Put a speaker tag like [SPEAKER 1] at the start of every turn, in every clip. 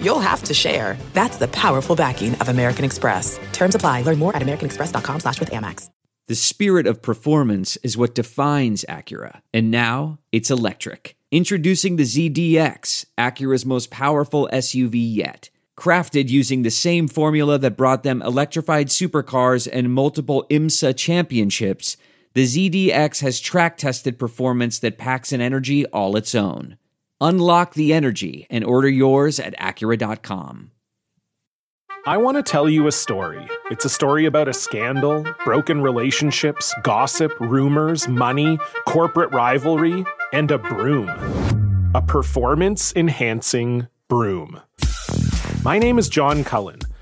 [SPEAKER 1] you'll have to share. That's the powerful backing of American Express. Terms apply. Learn more at americanexpress.com slash with Amex.
[SPEAKER 2] The spirit of performance is what defines Acura. And now it's electric. Introducing the ZDX, Acura's most powerful SUV yet. Crafted using the same formula that brought them electrified supercars and multiple IMSA championships, the ZDX has track tested performance that packs an energy all its own. Unlock the energy and order yours at Acura.com.
[SPEAKER 3] I want to tell you a story. It's a story about a scandal, broken relationships, gossip, rumors, money, corporate rivalry, and a broom. A performance enhancing broom. My name is John Cullen.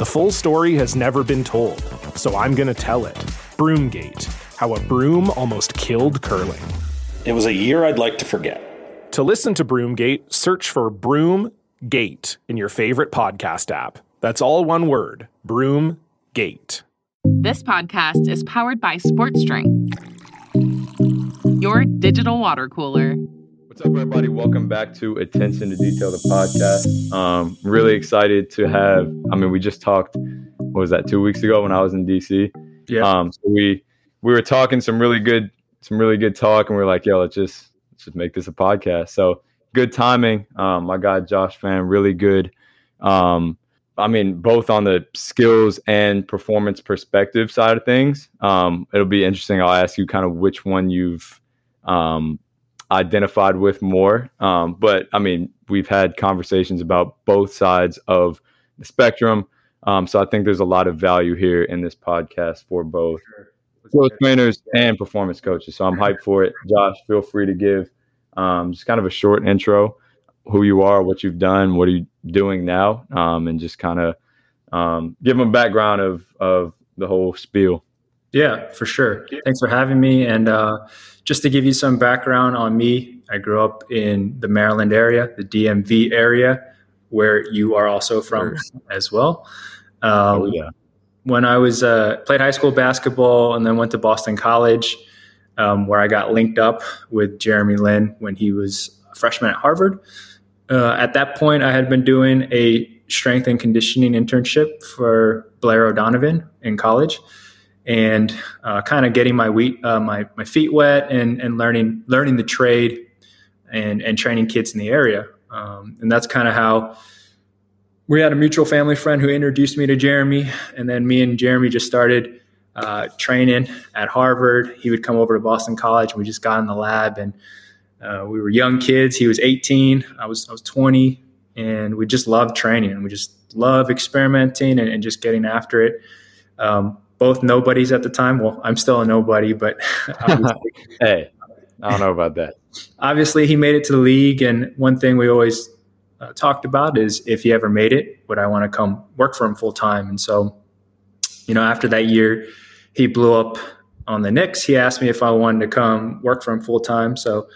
[SPEAKER 3] The full story has never been told, so I'm going to tell it. Broomgate How a Broom Almost Killed Curling.
[SPEAKER 4] It was a year I'd like to forget.
[SPEAKER 3] To listen to Broomgate, search for Broomgate in your favorite podcast app. That's all one word Broomgate.
[SPEAKER 5] This podcast is powered by Sports Drink, your digital water cooler.
[SPEAKER 6] What's up, everybody? Welcome back to Attention to Detail, the podcast. Um, really excited to have. I mean, we just talked. What was that? Two weeks ago when I was in DC.
[SPEAKER 7] Yeah.
[SPEAKER 6] Um, so we we were talking some really good some really good talk, and we are like, yo, let's just let's just make this a podcast. So good timing. Um, my guy Josh Fan, really good. Um, I mean, both on the skills and performance perspective side of things. Um, it'll be interesting. I'll ask you kind of which one you've um, identified with more. Um, but I mean, we've had conversations about both sides of the spectrum. Um, so I think there's a lot of value here in this podcast for both growth trainers and performance coaches. So I'm hyped for it. Josh, feel free to give um, just kind of a short intro, who you are, what you've done, what are you doing now, um, and just kind of um, give them a background of of the whole spiel.
[SPEAKER 7] Yeah, for sure. Thanks for having me. And uh, just to give you some background on me, I grew up in the Maryland area, the DMV area, where you are also from as well. Um,
[SPEAKER 6] oh, yeah.
[SPEAKER 7] When I was uh, played high school basketball and then went to Boston College, um, where I got linked up with Jeremy Lin when he was a freshman at Harvard. Uh, at that point, I had been doing a strength and conditioning internship for Blair O'Donovan in college and uh, kind of getting my wheat, uh, my my feet wet and and learning learning the trade and and training kids in the area. Um, and that's kind of how we had a mutual family friend who introduced me to Jeremy, and then me and Jeremy just started uh, training at Harvard. He would come over to Boston College, and we just got in the lab, and uh, we were young kids. He was 18, I was I was 20, and we just loved training, we just love experimenting and, and just getting after it. Um, both nobodies at the time. Well, I'm still a nobody, but
[SPEAKER 6] hey, I don't know about that.
[SPEAKER 7] Obviously, he made it to the league, and one thing we always uh, talked about is if he ever made it, would I want to come work for him full time? And so, you know, after that year, he blew up on the Knicks. He asked me if I wanted to come work for him full time. So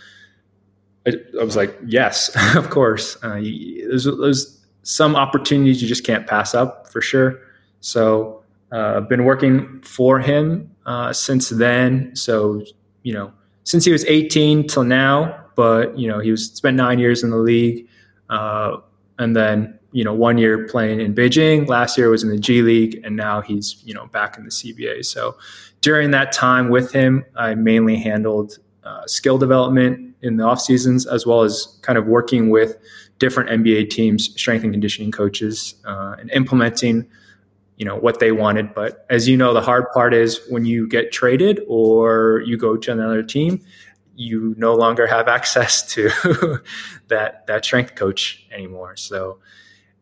[SPEAKER 7] I, I, was like, yes, of course. Uh, there's, there's some opportunities you just can't pass up for sure. So uh, been working for him uh, since then. So, you know, since he was 18 till now, but, you know, he was spent nine years in the league. Uh, and then, you know, one year playing in Beijing. Last year was in the G League, and now he's, you know, back in the CBA. So during that time with him, I mainly handled uh, skill development in the off seasons, as well as kind of working with different NBA teams, strength and conditioning coaches, uh, and implementing you know what they wanted. But as you know, the hard part is when you get traded or you go to another team, you no longer have access to that that strength coach anymore. So,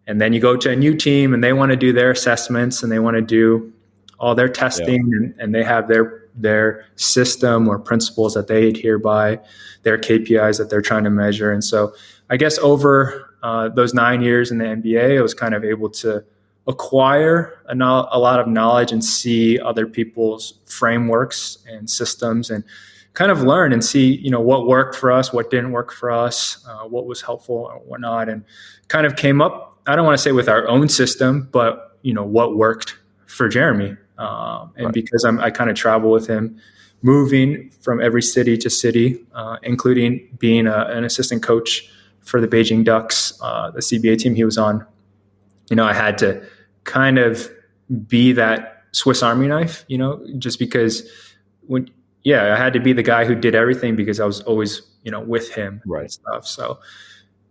[SPEAKER 7] and then you go to a new team and they want to do their assessments and they want to do all their testing yeah. and, and they have their their system or principles that they adhere by, their KPIs that they're trying to measure. And so, I guess over uh, those nine years in the NBA, I was kind of able to acquire a, no- a lot of knowledge and see other people's frameworks and systems and kind of learn and see you know what worked for us what didn't work for us uh, what was helpful or whatnot and kind of came up i don't want to say with our own system but you know what worked for jeremy um, and right. because I'm, i kind of travel with him moving from every city to city uh, including being a, an assistant coach for the beijing ducks uh, the cba team he was on you know i had to kind of be that swiss army knife you know just because when yeah, I had to be the guy who did everything because I was always, you know, with him
[SPEAKER 6] right.
[SPEAKER 7] stuff. So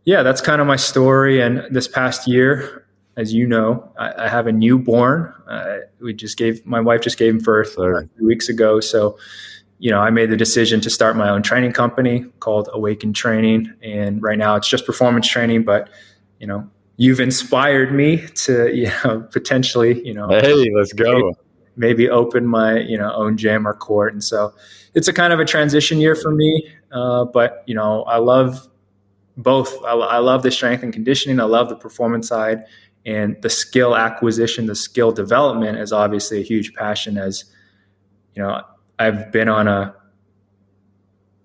[SPEAKER 7] yeah, that's kind of my story. And this past year, as you know, I, I have a newborn. Uh, we just gave my wife just gave him birth a few weeks ago. So, you know, I made the decision to start my own training company called Awaken Training, and right now it's just performance training. But you know, you've inspired me to, you know, potentially, you know,
[SPEAKER 6] hey, let's go.
[SPEAKER 7] maybe open my you know own gym or court. And so it's a kind of a transition year for me uh, but you know i love both. I, I, love the strength and conditioning. I love the performance side and the skill acquisition the skill development is obviously a huge passion as you know i've been on a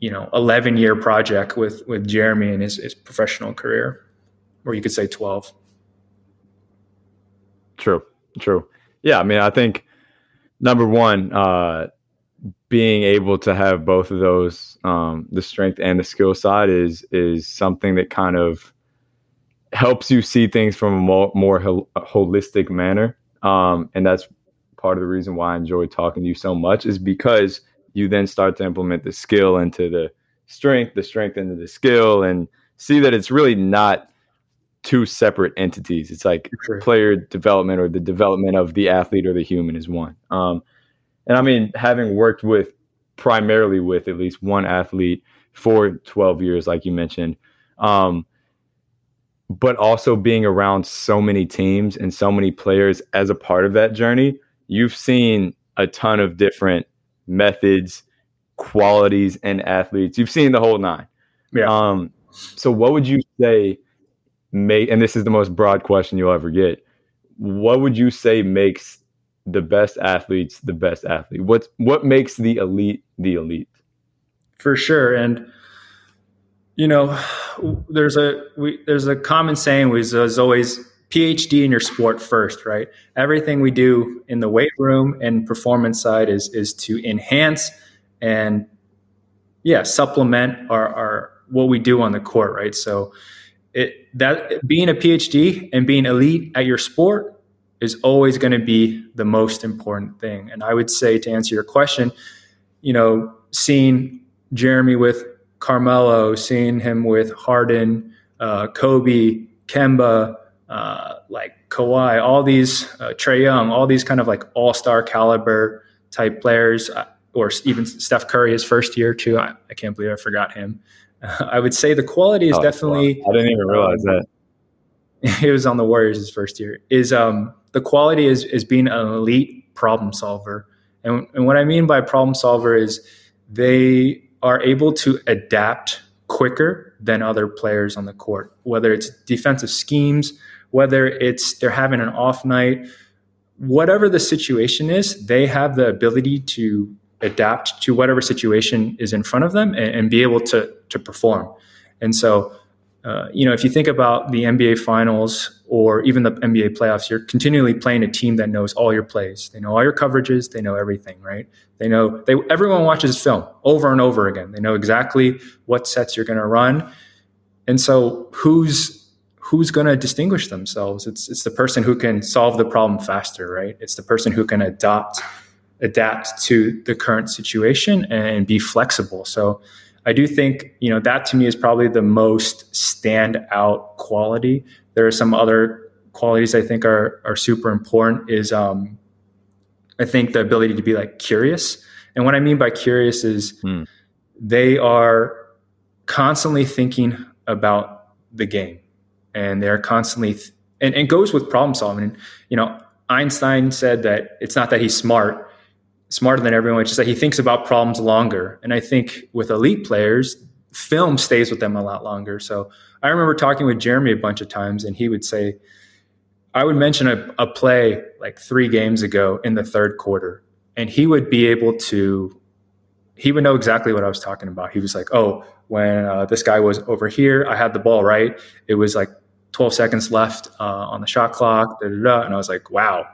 [SPEAKER 7] you know 11 year project with with jeremy and his, his professional career or you could say 12
[SPEAKER 6] true true yeah i mean i think number one, uh, being able to have both of those, um, the strength and the skill side, is is something that kind of helps you see things from a more, more hol- holistic manner. Um, and that's part of the reason why I enjoy talking to you so much is because you then start to implement the skill into the strength, the strength into the skill, and see that it's really not two separate entities. It's like sure. player development or the development of the athlete or the human is one. Um, and I mean, having worked with primarily with at least one athlete for 12 years, like you mentioned, um, but also being around so many teams and so many players as a part of that journey, you've seen a ton of different methods, qualities, and athletes. You've seen the whole nine.
[SPEAKER 7] Yeah.
[SPEAKER 6] Um, so, what would you say? Make and this is the most broad question you'll ever get. What would you say makes the best athletes the best athlete? What what makes the elite the elite?
[SPEAKER 7] For sure. And you know there's a we, there's a common saying was there's always phd in your sport first right? Everything we do in the weight room and performance side is is to enhance and yeah supplement our, our what we do on the court right? So it, that being a PhD and being elite at your sport is always going to be the most important thing. And I would say to answer your question, you know, seeing Jeremy with Carmelo, seeing him with Harden, uh, Kobe, Kemba, uh, like Kawhi, all these uh, Trae Young, all these kind of like all star caliber type players, uh, or even Steph Curry, his first year too. I, I can't believe I forgot him. I would say the quality is oh, definitely.
[SPEAKER 6] I didn't even realize um,
[SPEAKER 7] that. It was on the Warriors his first year. Is um the quality is is being an elite problem solver, and and what I mean by problem solver is they are able to adapt quicker than other players on the court, whether it's defensive schemes, whether it's they're having an off night, whatever the situation is, they have the ability to adapt to whatever situation is in front of them and, and be able to to perform. And so, uh, you know, if you think about the NBA Finals or even the NBA playoffs, you're continually playing a team that knows all your plays. They know all your coverages. They know everything, right? They know they everyone watches film over and over again. They know exactly what sets you're going to run. And so, who's who's going to distinguish themselves? It's it's the person who can solve the problem faster, right? It's the person who can adopt adapt to the current situation and be flexible. So I do think, you know, that to me is probably the most standout quality. There are some other qualities I think are are super important is um, I think the ability to be like curious. And what I mean by curious is hmm. they are constantly thinking about the game and they're constantly th- and, and goes with problem solving. You know, Einstein said that it's not that he's smart, smarter than everyone, it's just that he thinks about problems longer. And I think with elite players, film stays with them a lot longer. So I remember talking with Jeremy a bunch of times, and he would say, I would mention a, a play like three games ago in the third quarter, and he would be able to, he would know exactly what I was talking about. He was like, Oh, when uh, this guy was over here, I had the ball right. It was like 12 seconds left uh, on the shot clock, da, da, da. and I was like, wow.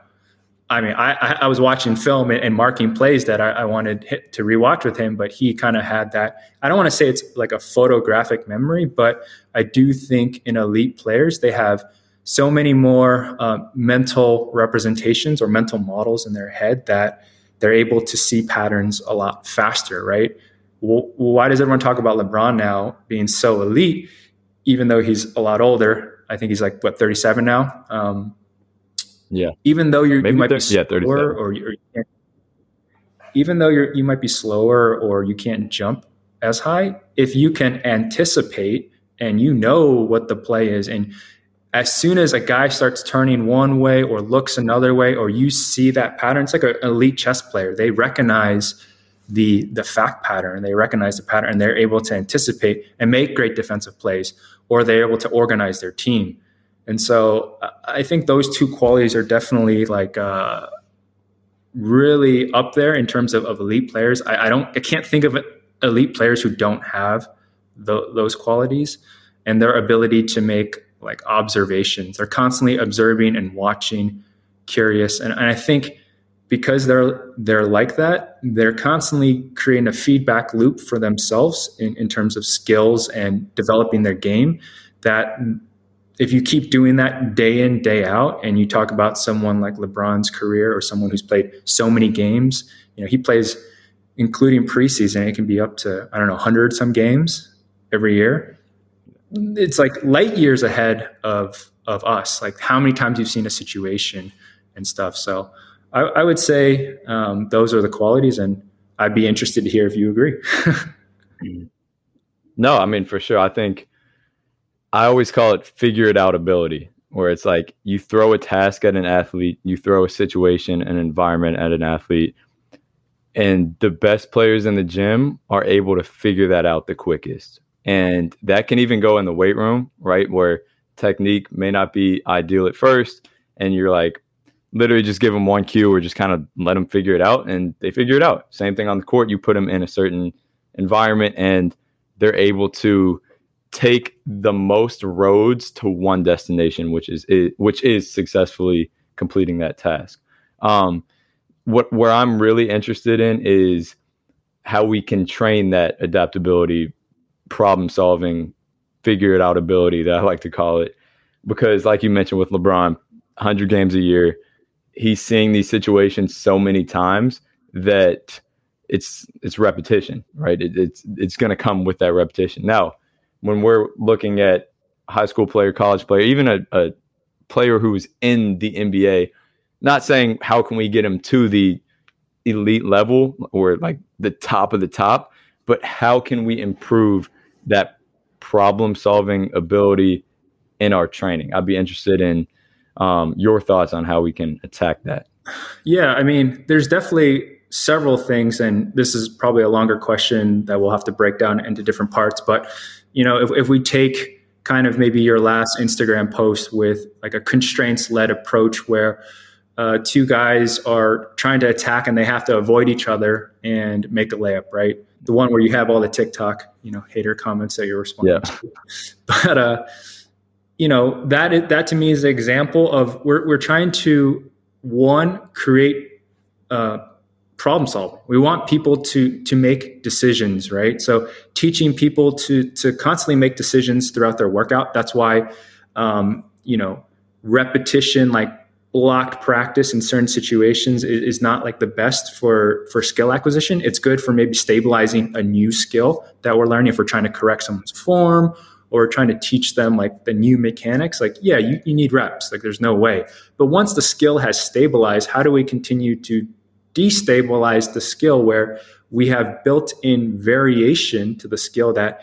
[SPEAKER 7] I mean, I, I was watching film and, marking plays that I, I wanted to rewatch with him, but he kind of had that. I don't want to say it's like a photographic memory, but I do think in elite players, they have so many more uh, mental representations or mental models in their head that they're able to see patterns a lot faster, right? Well, why does everyone talk about LeBron now being so elite, even though he's a lot older? I think he's like what 37 now. Um,
[SPEAKER 6] yeah.
[SPEAKER 7] Even though you're, you might 30, be yeah, slower or, you even though you're you might be slower or you can't jump as high, if you can anticipate and you know what the play is, and as soon as a guy starts turning one way or looks another way, or you see that pattern, it's like an elite chess player. They recognize the the fact pattern, they recognize the pattern, and they're able to anticipate and make great defensive plays or they're able to organize their team. And so I think those two qualities are definitely like uh, really up there in terms of, of elite players. I, I, don't, I can't think of elite players who don't have the, those qualities and their ability to make like observations. They're constantly observing and watching, curious, and, and I think because they're they're like that, they're constantly creating a feedback loop for themselves in, in terms of skills and developing their game. That if you keep doing that day in, day out, and you talk about someone like LeBron's career or someone who's played so many games, you know, he plays including preseason, it can be up to, I don't know, 100 some games every year. It's like light years ahead of of us. Like how many times you've seen a situation and stuff. So I, I would say um, those are the qualities, and I'd be interested to hear if you agree.
[SPEAKER 6] no, I mean for sure. I think I always call it figure it out ability, where it's like you throw a task at an athlete, you throw a situation, an environment at an athlete, and the best players in the gym are able to figure that out the quickest. And that can even go in the weight room, right? Where technique may not be ideal at first, and you're like, literally just give them one cue or just kind of let them figure it out and they figure it out. Same thing on the court. You put them in a certain environment and they're able to take the most roads to one destination, which is, which is successfully completing that task. Um, what where I'm really interested in is how we can train that adaptability, problem solving, figure it out ability that I like to call it. Because like you mentioned with LeBron, 100 games a year, he's seeing these situations so many times that it's it's repetition, right? It, it's it's going to come with that repetition. Now, when we're looking at high school player, college player, even a, a player who's in the NBA, not saying how can we get him to the elite level or like the top of the top, but how can we improve that problem solving ability in our training? I'd be interested in um, your thoughts on how we can attack that.
[SPEAKER 7] Yeah, I mean, there's definitely several things, and this is probably a longer question that we'll have to break down into different parts. But you know, if, if we take kind of maybe your last Instagram post with like a constraints led approach where uh, two guys are trying to attack and they have to avoid each other and make a layup, right? The one where you have all the TikTok, you know, hater comments that you're responding yeah. to. But uh, you know that that to me is an example of we're we're trying to one create uh, problem solving. We want people to to make decisions, right? So teaching people to to constantly make decisions throughout their workout. That's why um, you know repetition, like blocked practice in certain situations, is, is not like the best for for skill acquisition. It's good for maybe stabilizing a new skill that we're learning if we're trying to correct someone's form or trying to teach them like the new mechanics, like, yeah, you, you need reps. Like, there's no way. But once the skill has stabilized, how do we continue to destabilize the skill where we have built in variation to the skill that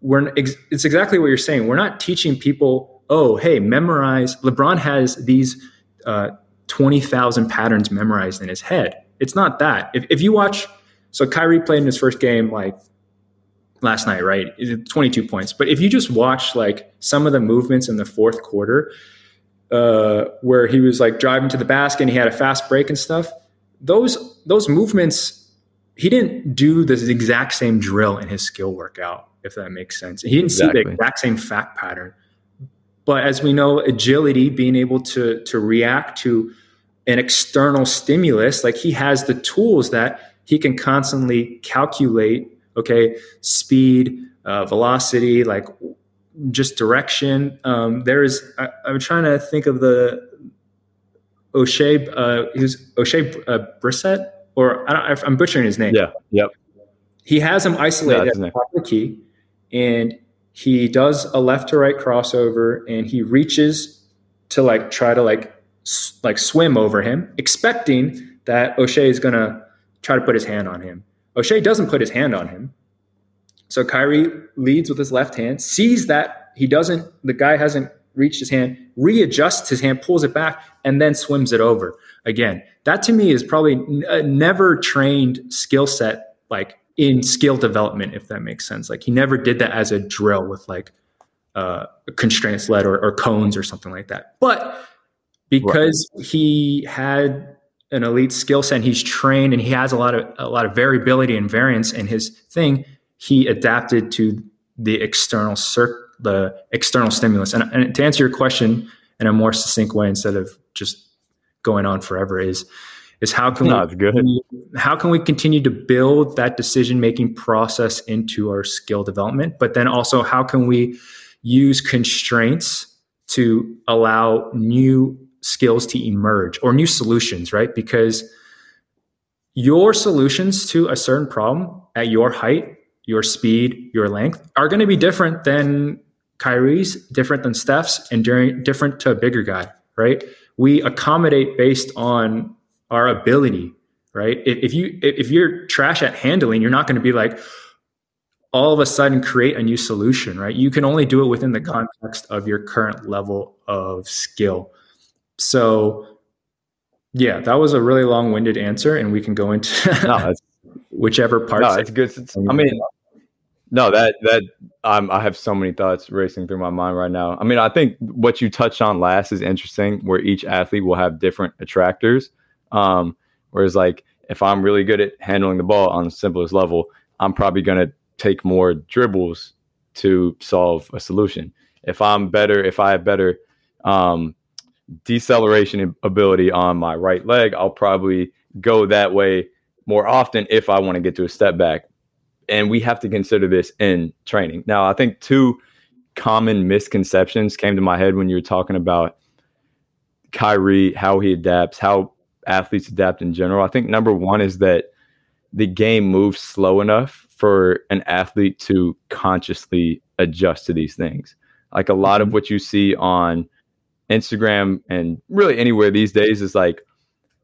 [SPEAKER 7] we're, it's exactly what you're saying. We're not teaching people, oh, hey, memorize. LeBron has these uh, 20,000 patterns memorized in his head. It's not that. If, if you watch, so Kyrie played in his first game like last night, right? 22 points. But if you just watch like some of the movements in the fourth quarter, uh, where he was like driving to the basket and he had a fast break and stuff, those those movements, he didn't do the exact same drill in his skill workout, if that makes sense. He didn't exactly. see the exact same fact pattern. But as we know, agility, being able to to react to an external stimulus, like he has the tools that he can constantly calculate okay, speed, uh, velocity, like just direction. Um, there's, I, am trying to think of the Oshae, uh, he's Oshae uh, Brissett, or I am butchering his name.
[SPEAKER 6] Yeah. Yep.
[SPEAKER 7] He has him isolated yeah, at the key, and he does a left to right crossover, and he reaches to like try to like s- like swim over him, expecting that Oshae is gonna try to put his hand on him. Oshae doesn't put his hand on him. So Kyrie leads with his left hand, sees that he doesn't, the guy hasn't reached his hand, readjusts his hand, pulls it back, and then swims it over. Again, that to me is probably a never trained skill set, like in skill development, if that makes sense. Like he never did that as a drill with like uh, constraints led or, or cones or something like that. But because right. he had an elite skill set and he's trained and he has a lot of a lot of variability and variance in his thing he adapted to the external cir- the external stimulus and, and to answer your question in a more succinct way instead of just going on forever is is how can no, we good. how can we continue to build that decision making process into our skill development but then also how can we use constraints to allow new skills to emerge or new solutions, right? Because your solutions to a certain problem at your height, your speed, your length are going to be different than Kyrie's, different than Steph's, and during, different to a bigger guy, right? We accommodate based on our ability, right? If, if you if you're trash at handling, you're not going to be like all of a sudden create a new solution, right? You can only do it within the context of your current level of skill. So, yeah, that was a really long-winded answer, and we can go into no, whichever part.
[SPEAKER 6] No, it's good. It's, I mean, no, that that I have so many thoughts racing through my mind right now. I mean, I think what you touched on last is interesting, where each athlete will have different attractors. Um, whereas, like, if I'm really good at handling the ball on the simplest level, I'm probably going to take more dribbles to solve a solution. If I'm better, if I have better um, deceleration ability on my right leg, I'll probably go that way more often if I want to get to a step back. And we have to consider this in training. Now, I think two common misconceptions came to my head when you were talking about Kyrie, how he adapts, how athletes adapt in general. I think number one is that the game moves slow enough for an athlete to consciously adjust to these things. Like a lot of mm-hmm. what you see on Instagram and really anywhere these days is like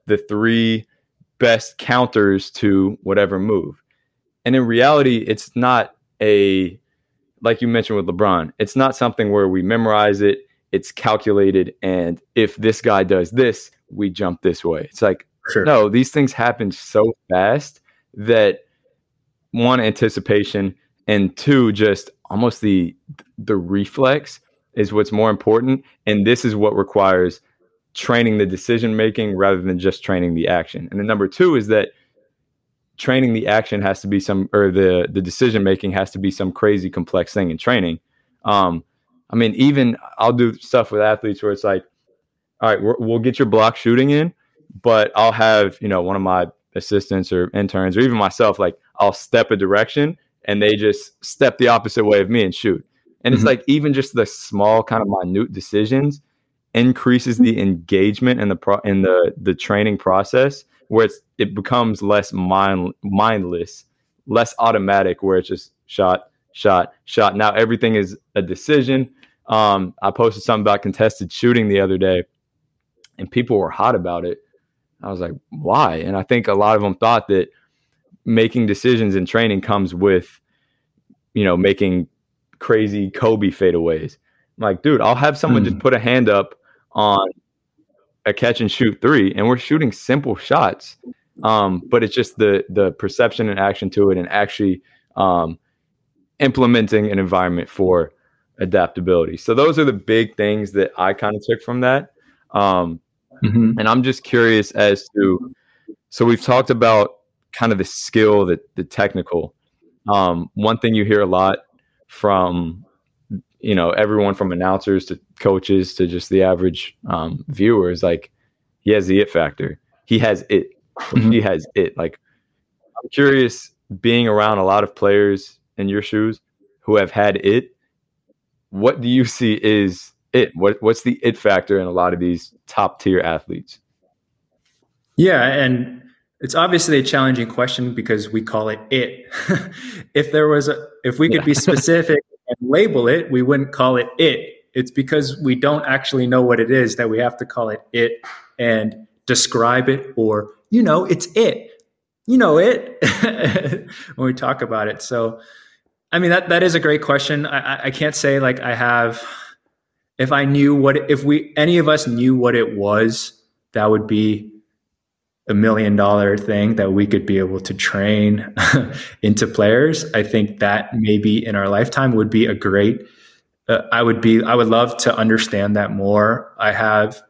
[SPEAKER 6] the three best counters to whatever move. And in reality, it's not a like you mentioned with LeBron, it's not something where we memorize it, it's calculated and if this guy does this, we jump this way. It's like sure. no, these things happen so fast that one anticipation and two just almost the the reflex is what's more important. And this is what requires training the decision making rather than just training the action. And the number two is that training the action has to be some, or the the decision making has to be some crazy complex thing in training. Um, I mean, even I'll do stuff with athletes where it's like, all right, we'll get your block shooting in, but I'll have you know one of my assistants or interns or even myself like I'll step a direction and they just step the opposite way of me and shoot. And mm-hmm. it's like even just the small kind of minute decisions increases the engagement in the pro in the the training process where it's it becomes less mind mindless, less automatic where it's just shot, shot, shot. Now everything is a decision. Um, I posted something about contested shooting the other day, and people were hot about it. I was like, why? And I think a lot of them thought that making decisions in training comes with, you know, making crazy Kobe fadeaways. I'm like, dude, I'll have someone mm. just put a hand up on a catch and shoot three, and we're shooting simple shots. Um, but it's just the the perception and action to it, and actually um, implementing an environment for adaptability. So those are the big things that I kind of took from that. Um, mm-hmm. And I'm just curious as to so we've talked about kind of the skill, the the technical. Um, one thing you hear a lot from you know everyone from announcers to coaches to just the average um, viewer is like he has the it factor. He has it. Mm-hmm. He has it. Like I'm curious being around a lot of players in your shoes who have had it. What do you see is it? What what's the it factor in a lot of these top tier athletes?
[SPEAKER 7] Yeah, and it's obviously a challenging question because we call it it. if there was a if we could be specific and label it, we wouldn't call it it. It's because we don't actually know what it is that we have to call it it and describe it or you know, it's it. You know it when we talk about it. So I mean that that is a great question. I, I can't say like I have if I knew what if we any of us knew what it was, that would be a million dollar thing that we could be able to train into players. I think that maybe in our lifetime would be a great. Uh, I would be. I would love to understand that more. I have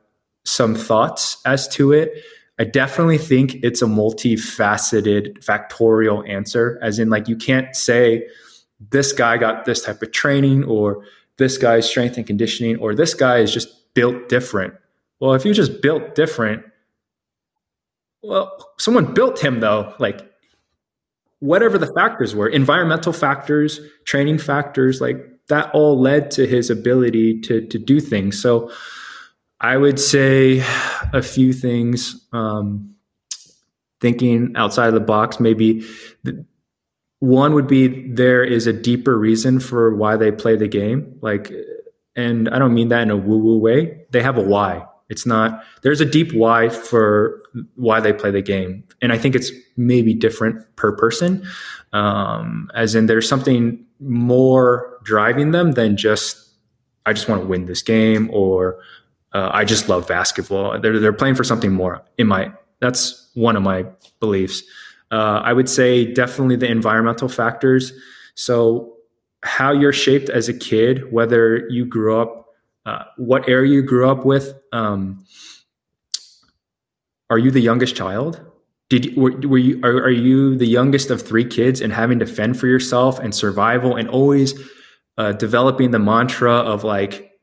[SPEAKER 7] some thoughts as to it. I definitely think it's a multifaceted factorial answer, as in, like, you can't say this guy got this type of training, or this guy's strength and conditioning, or this guy is just built different. Well, if you just built different, well, someone built him though, like whatever the factors were, environmental factors, training factors, like that all led to his ability to to do things. So I would say a few things. Um, thinking outside of the box, maybe the, one would be there is a deeper reason for why they play the game. Like, and I don't mean that in a woo woo way. They have a why. It's not, there's a deep why for why they play the game. And I think it's maybe different per person. Um, as in, there's something more driving them than just, I just want to win this game or uh, I just love basketball. They're, they're playing for something more in my, that's one of my beliefs. Uh, I would say definitely the environmental factors. So, how you're shaped as a kid, whether you grew up uh, what area you grew up with. Um, are you the youngest child? Did were, were you are, are, you the youngest of three kids and having to fend for yourself and survival and always uh, developing the mantra of like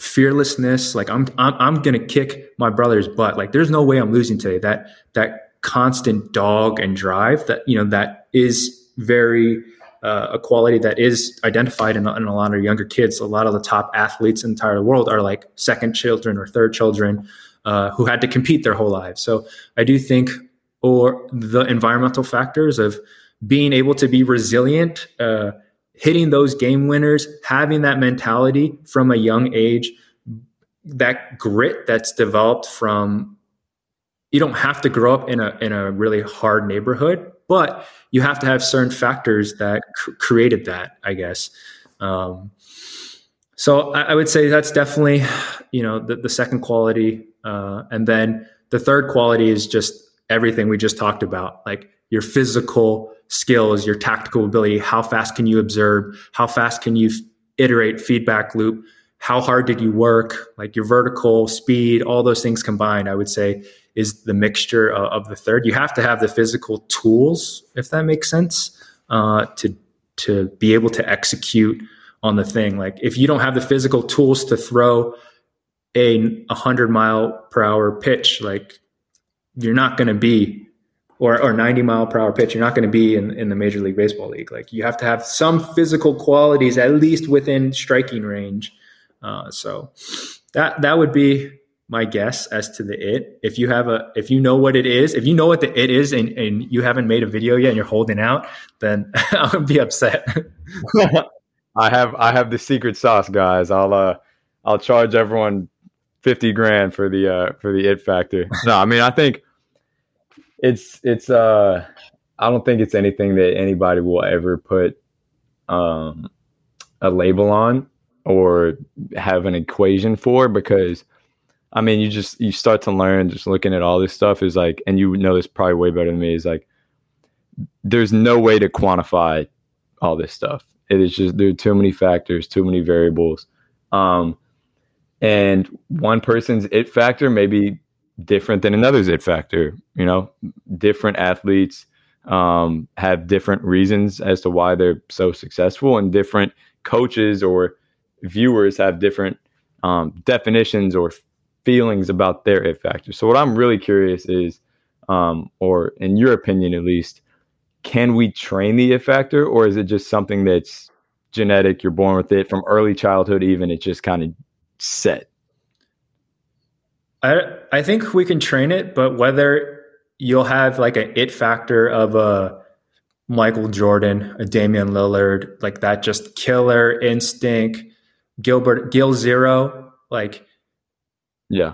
[SPEAKER 7] fearlessness? Like I'm I'm I'm gonna kick my brother's butt. Like there's no way I'm losing today. That that constant dog and drive that you know that is very uh, a quality that is identified in, in, a lot of younger kids. A lot of the top athletes in the entire world are like second children or third children uh, who had to compete their whole lives. So I do think, or the environmental factors of being able to be resilient, uh, hitting those game winners, having that mentality from a young age, that grit that's developed from. You don't have to grow up in a in a really hard neighborhood, but you have to have certain factors that cr- created that, I guess. Um, so I, I, would say that's definitely, you know, the, the second quality. Uh, and then the third quality is just everything we just talked about, like your physical skills, your tactical ability. How fast can you observe? How fast can you iterate feedback loop? How hard did you work? Like your vertical speed, all those things combined, I would say is the mixture of, of the third. You have to have the physical tools, if that makes sense, uh, to to be able to execute on the thing. Like if you don't have the physical tools to throw a 100 mile per hour pitch, like you're not going to be or, or 90 mile per hour pitch, you're not going to be in, in the Major League Baseball league. Like you have to have some physical qualities at least within striking range. Uh, so that that would be my guess as to the it. If you have a, if you know what it is, if you know what the it is, and, and you haven't made a video yet, and you're holding out, then I would be upset.
[SPEAKER 6] I have I have the secret sauce, guys. I'll uh I'll charge everyone fifty grand for the uh for the it factor. No, I mean I think it's it's uh I don't think it's anything that anybody will ever put um a label on or have an equation for because I mean you just you start to learn just looking at all this stuff is like and you know this probably way better than me is like there's no way to quantify all this stuff. It is just there are too many factors, too many variables. Um, and one person's it factor may be different than another's it factor. You know, different athletes um, have different reasons as to why they're so successful, and different coaches or viewers have different um, definitions or feelings about their it factor. So, what I'm really curious is, um, or in your opinion at least, can we train the it factor or is it just something that's genetic you're born with it from early childhood even it's just kind of set
[SPEAKER 7] i i think we can train it but whether you'll have like an it factor of a michael jordan a damian lillard like that just killer instinct gilbert gil zero like
[SPEAKER 6] yeah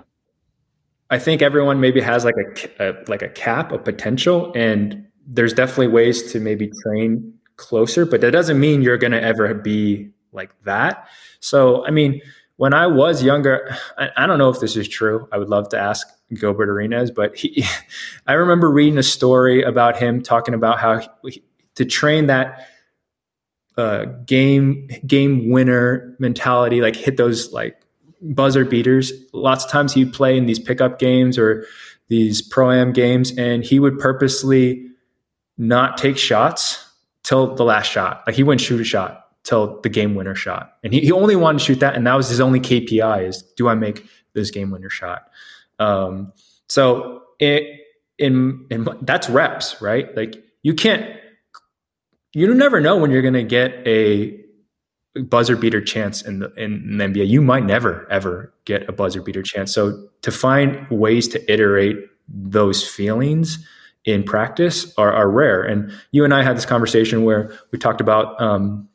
[SPEAKER 7] i think everyone maybe has like a, a like a cap a potential and there's definitely ways to maybe train closer, but that doesn't mean you're going to ever be like that. So, I mean, when I was younger, I, I, don't know if this is true. I would love to ask Gilbert Arenas, but he, I remember reading a story about him talking about how he, to train that uh, game game winner mentality, like hit those like buzzer beaters. Lots of times he'd play in these pickup games or these pro am games, and he would purposely not take shots till the last shot. Like he wouldn't shoot a shot till the game winner shot. And he, he only wanted to shoot that. And that was his only KPI is do I make this game winner shot? Um, so it, in, in that's reps, right? Like you can't, you never know when you're going to get a buzzer beater chance in the, in the NBA. You might never, ever get a buzzer beater chance. So to find ways to iterate those feelings in practice are, are rare. And you and I had this conversation where we talked about, um,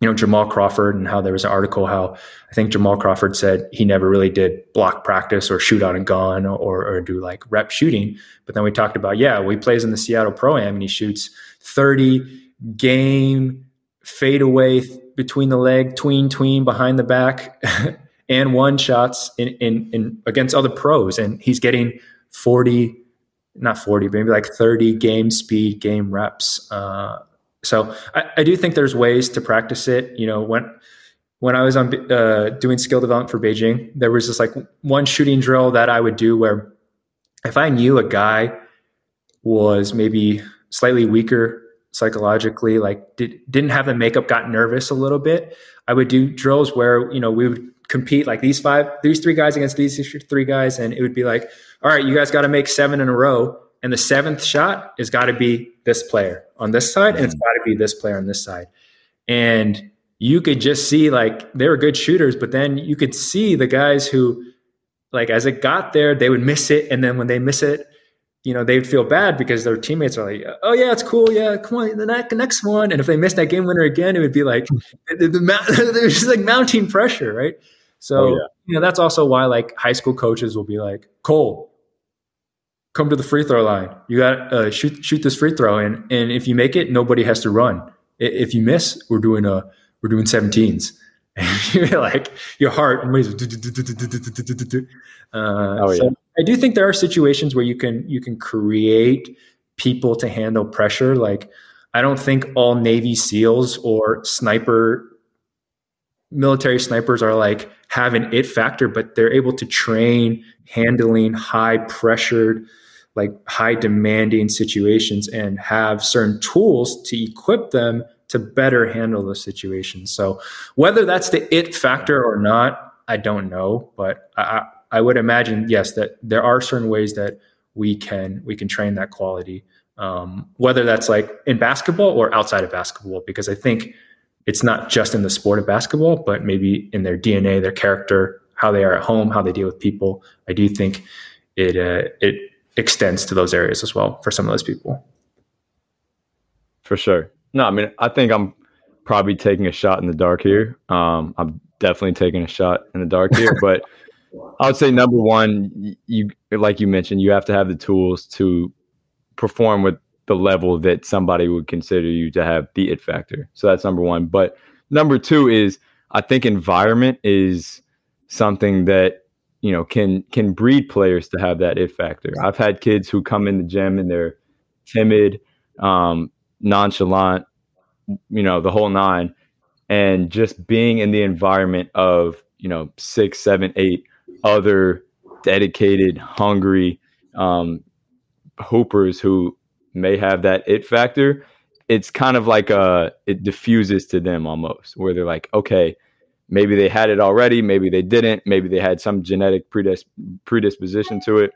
[SPEAKER 7] you know, Jamal Crawford and how there was an article how I think Jamal Crawford said he never really did block practice or shoot out a gun or, or do like rep shooting. But then we talked about, yeah, well, he plays in the Seattle Pro Am and he shoots 30 game fade away between the leg, tween, tween behind the back and one shots in, in, in against other pros. And he's getting 40 not 40, maybe like 30 game speed, game reps. Uh, so I, I, do think there's ways to practice it. You know, when when I was on uh, doing skill development for Beijing, there was this like one shooting drill that I would do where if I knew a guy was maybe slightly weaker psychologically, like did, didn't have the makeup, got nervous a little bit, I would do drills where you know we would compete like these five, these three guys against these three guys, and it would be like, all right, you guys got to make seven in a row, and the seventh shot has got to be this player on this side, and it's mm-hmm. got to be this player on this side, and you could just see like they were good shooters, but then you could see the guys who, like, as it got there, they would miss it, and then when they miss it, you know, they'd feel bad because their teammates are like, "Oh yeah, it's cool. Yeah, come on, the next one." And if they missed that game winner again, it would be like the, the, the, there's just like mounting pressure, right? So, oh, yeah. you know, that's also why like high school coaches will be like, Cole, come to the free throw line. You got uh, shoot shoot this free throw, and and if you make it, nobody has to run. If you miss, we're doing a we're doing 17s. And you're like your heart. Uh, oh, yeah. So I do think there are situations where you can you can create people to handle pressure. Like I don't think all Navy SEALs or sniper military snipers are like have an it factor, but they're able to train handling high pressured, like high demanding situations and have certain tools to equip them to better handle those situations. So whether that's the it factor or not, I don't know, but I, I would imagine yes that there are certain ways that we can we can train that quality. Um, whether that's like in basketball or outside of basketball, because I think it's not just in the sport of basketball, but maybe in their DNA, their character, how they are at home, how they deal with people. I do think it uh, it extends to those areas as well for some of those people.
[SPEAKER 6] For sure. No, I mean, I think I'm probably taking a shot in the dark here. Um, I'm definitely taking a shot in the dark here, but I would say number one, you like you mentioned, you have to have the tools to perform with the level that somebody would consider you to have the it factor. So that's number one. But number two is I think environment is something that you know can can breed players to have that it factor. I've had kids who come in the gym and they're timid, um, nonchalant, you know, the whole nine. And just being in the environment of, you know, six, seven, eight other dedicated, hungry um, hoopers who may have that it factor, it's kind of like a, it diffuses to them almost, where they're like, okay, maybe they had it already, maybe they didn't, maybe they had some genetic predis- predisposition to it.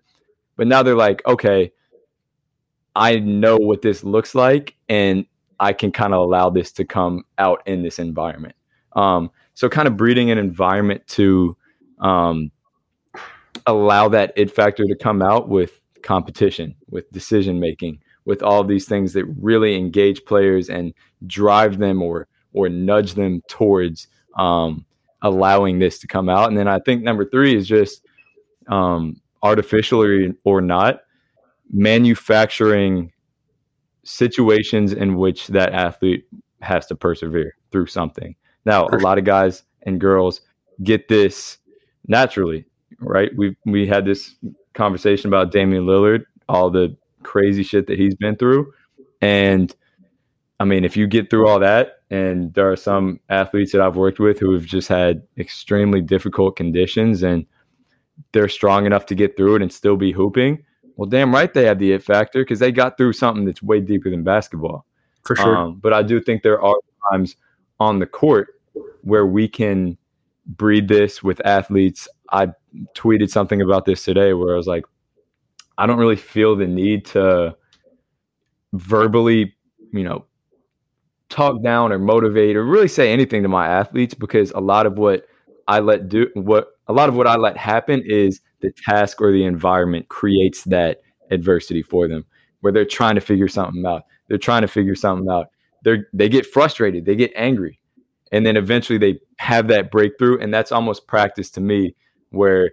[SPEAKER 6] But now they're like, okay, I know what this looks like, and I can kind of allow this to come out in this environment. Um, so, kind of breeding an environment to um, allow that it factor to come out with competition, with decision making, with all these things that really engage players and drive them or or nudge them towards um, allowing this to come out. And then I think number three is just um, artificial or, or not manufacturing situations in which that athlete has to persevere through something. Now, a lot of guys and girls get this naturally, right? We we had this conversation about Damian Lillard, all the crazy shit that he's been through, and I mean, if you get through all that, and there are some athletes that I've worked with who have just had extremely difficult conditions, and they're strong enough to get through it and still be hooping well, damn right they have the it factor because they got through something that's way deeper than basketball.
[SPEAKER 7] For sure.
[SPEAKER 6] Um, but I do think there are times on the court where we can breed this with athletes. I tweeted something about this today where I was like, I don't really feel the need to verbally, you know, talk down or motivate or really say anything to my athletes because a lot of what I let do what a lot of what I let happen is the task or the environment creates that adversity for them where they're trying to figure something out. They're trying to figure something out. They they get frustrated, they get angry. And then eventually they have that breakthrough and that's almost practice to me where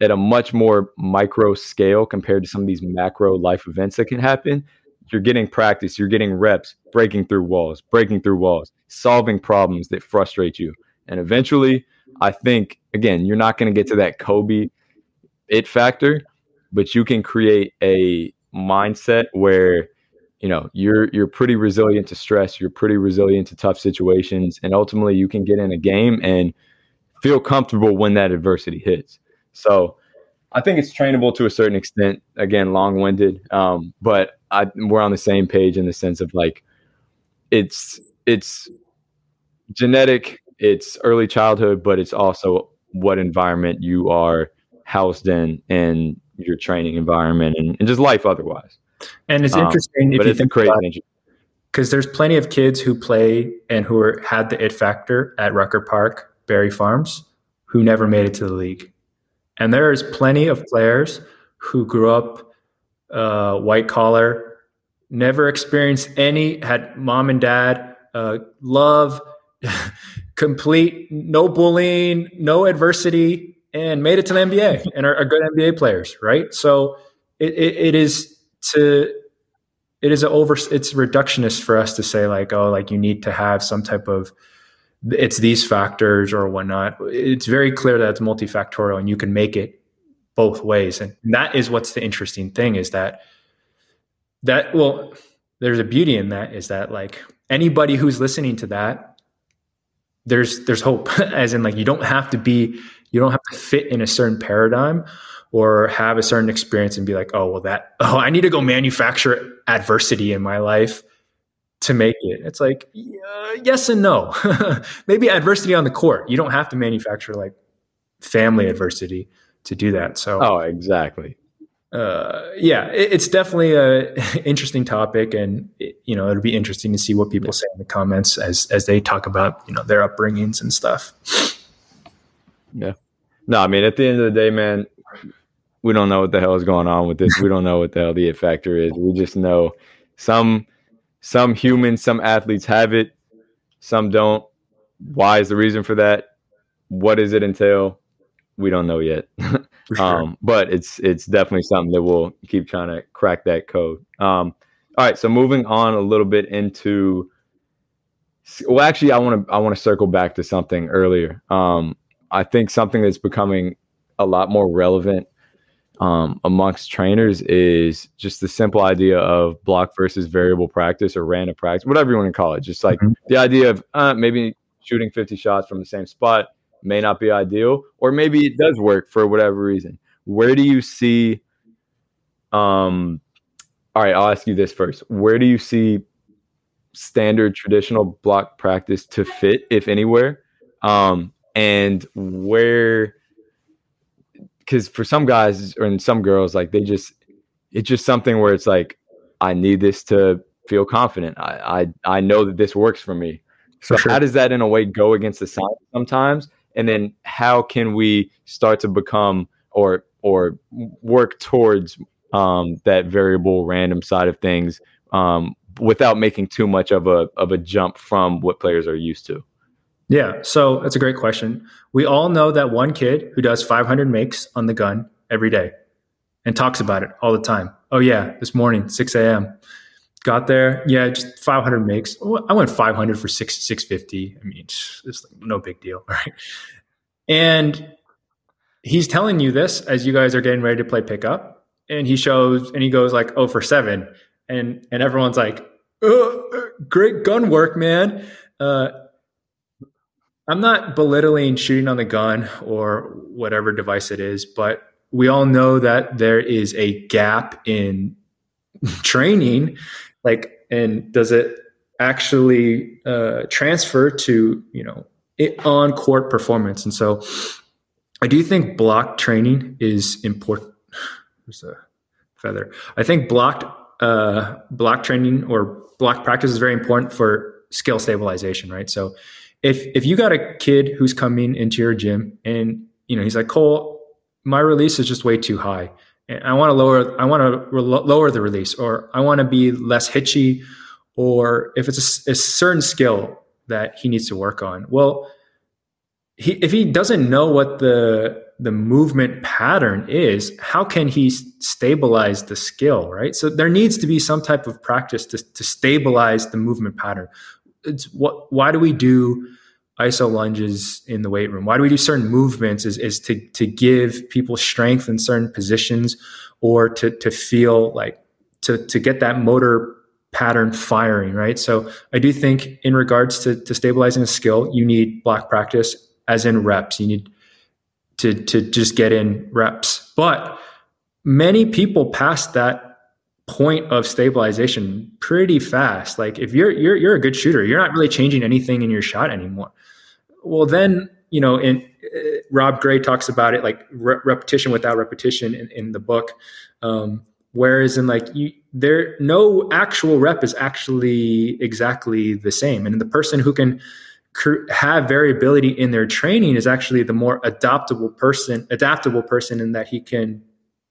[SPEAKER 6] at a much more micro scale compared to some of these macro life events that can happen, you're getting practice, you're getting reps, breaking through walls, breaking through walls, solving problems that frustrate you. And eventually, I think again, you're not going to get to that Kobe it factor, but you can create a mindset where you know you're you're pretty resilient to stress, you're pretty resilient to tough situations, and ultimately you can get in a game and feel comfortable when that adversity hits. So I think it's trainable to a certain extent. Again, long-winded, um, but I, we're on the same page in the sense of like it's it's genetic, it's early childhood, but it's also what environment you are housed in in your training environment and, and just life otherwise.
[SPEAKER 7] And it's um, interesting if you think crazy because there's plenty of kids who play and who are, had the it factor at Rucker Park, Barry Farms, who never made it to the league. And there's plenty of players who grew up uh, white collar, never experienced any, had mom and dad uh, love, complete, no bullying, no adversity, and made it to the NBA and are, are good NBA players, right? So it, it, it is to it is a over it's reductionist for us to say like oh like you need to have some type of it's these factors or whatnot. It's very clear that it's multifactorial and you can make it both ways, and that is what's the interesting thing is that that well there's a beauty in that is that like anybody who's listening to that there's there's hope as in like you don't have to be you don't have to fit in a certain paradigm or have a certain experience and be like, oh, well, that, oh, I need to go manufacture adversity in my life to make it. It's like, uh, yes and no. Maybe adversity on the court. You don't have to manufacture like family adversity to do that. So,
[SPEAKER 6] oh, exactly.
[SPEAKER 7] Uh, yeah, it, it's definitely a interesting topic, and it, you know it'll be interesting to see what people say in the comments as as they talk about you know their upbringings and stuff.
[SPEAKER 6] Yeah. No, I mean, at the end of the day, man, we don't know what the hell is going on with this. We don't know what the hell the it factor is. We just know some some humans, some athletes have it. some don't. Why is the reason for that? What does it entail? We don't know yet. Sure. um, but it's it's definitely something that we'll keep trying to crack that code. Um, all right, so moving on a little bit into well, actually, I want to I want to circle back to something earlier. Um, I think something that's becoming a lot more relevant um, amongst trainers is just the simple idea of block versus variable practice or random practice, whatever you want to call it. Just like mm-hmm. the idea of uh, maybe shooting 50 shots from the same spot may not be ideal, or maybe it does work for whatever reason. Where do you see? Um, all right, I'll ask you this first. Where do you see standard traditional block practice to fit, if anywhere? Um, and where because for some guys and some girls, like they just it's just something where it's like I need this to feel confident. I I, I know that this works for me. So for sure. how does that in a way go against the science sometimes? And then how can we start to become or or work towards um, that variable random side of things um, without making too much of a of a jump from what players are used to?
[SPEAKER 7] Yeah, so that's a great question. We all know that one kid who does 500 makes on the gun every day and talks about it all the time. Oh, yeah, this morning, 6 a.m. Got there, yeah, just 500 makes. I went 500 for six 650. I mean, it's no big deal, right? And he's telling you this as you guys are getting ready to play pickup, and he shows and he goes like, "Oh, for seven, and and everyone's like, oh, "Great gun work, man." Uh, I'm not belittling shooting on the gun or whatever device it is, but we all know that there is a gap in training. Like, and does it actually uh, transfer to you know on court performance? And so, I do think block training is important. There's a feather. I think blocked uh, block training or block practice is very important for skill stabilization, right? So if if you got a kid who's coming into your gym and you know he's like Cole, my release is just way too high, and I want to lower I want to re- lower the release, or I want to be less hitchy, or if it's a, a certain skill that he needs to work on, well, he, if he doesn't know what the the movement pattern is, how can he stabilize the skill, right? So there needs to be some type of practice to, to stabilize the movement pattern it's what why do we do iso lunges in the weight room? Why do we do certain movements is, is to to give people strength in certain positions or to to feel like to to get that motor pattern firing right? So i do think in regards to, to stabilizing a skill you need block practice as in reps. You need to to just get in reps. But many people pass that point of stabilization pretty fast. Like if you're you're you're a good shooter, you're not really changing anything in your shot anymore. Well, then you know, and uh, Rob Gray talks about it like re- repetition without repetition in, in the book. Um, whereas in like you, there, no actual rep is actually exactly the same, and the person who can have variability in their training is actually the more adaptable person, adaptable person in that he can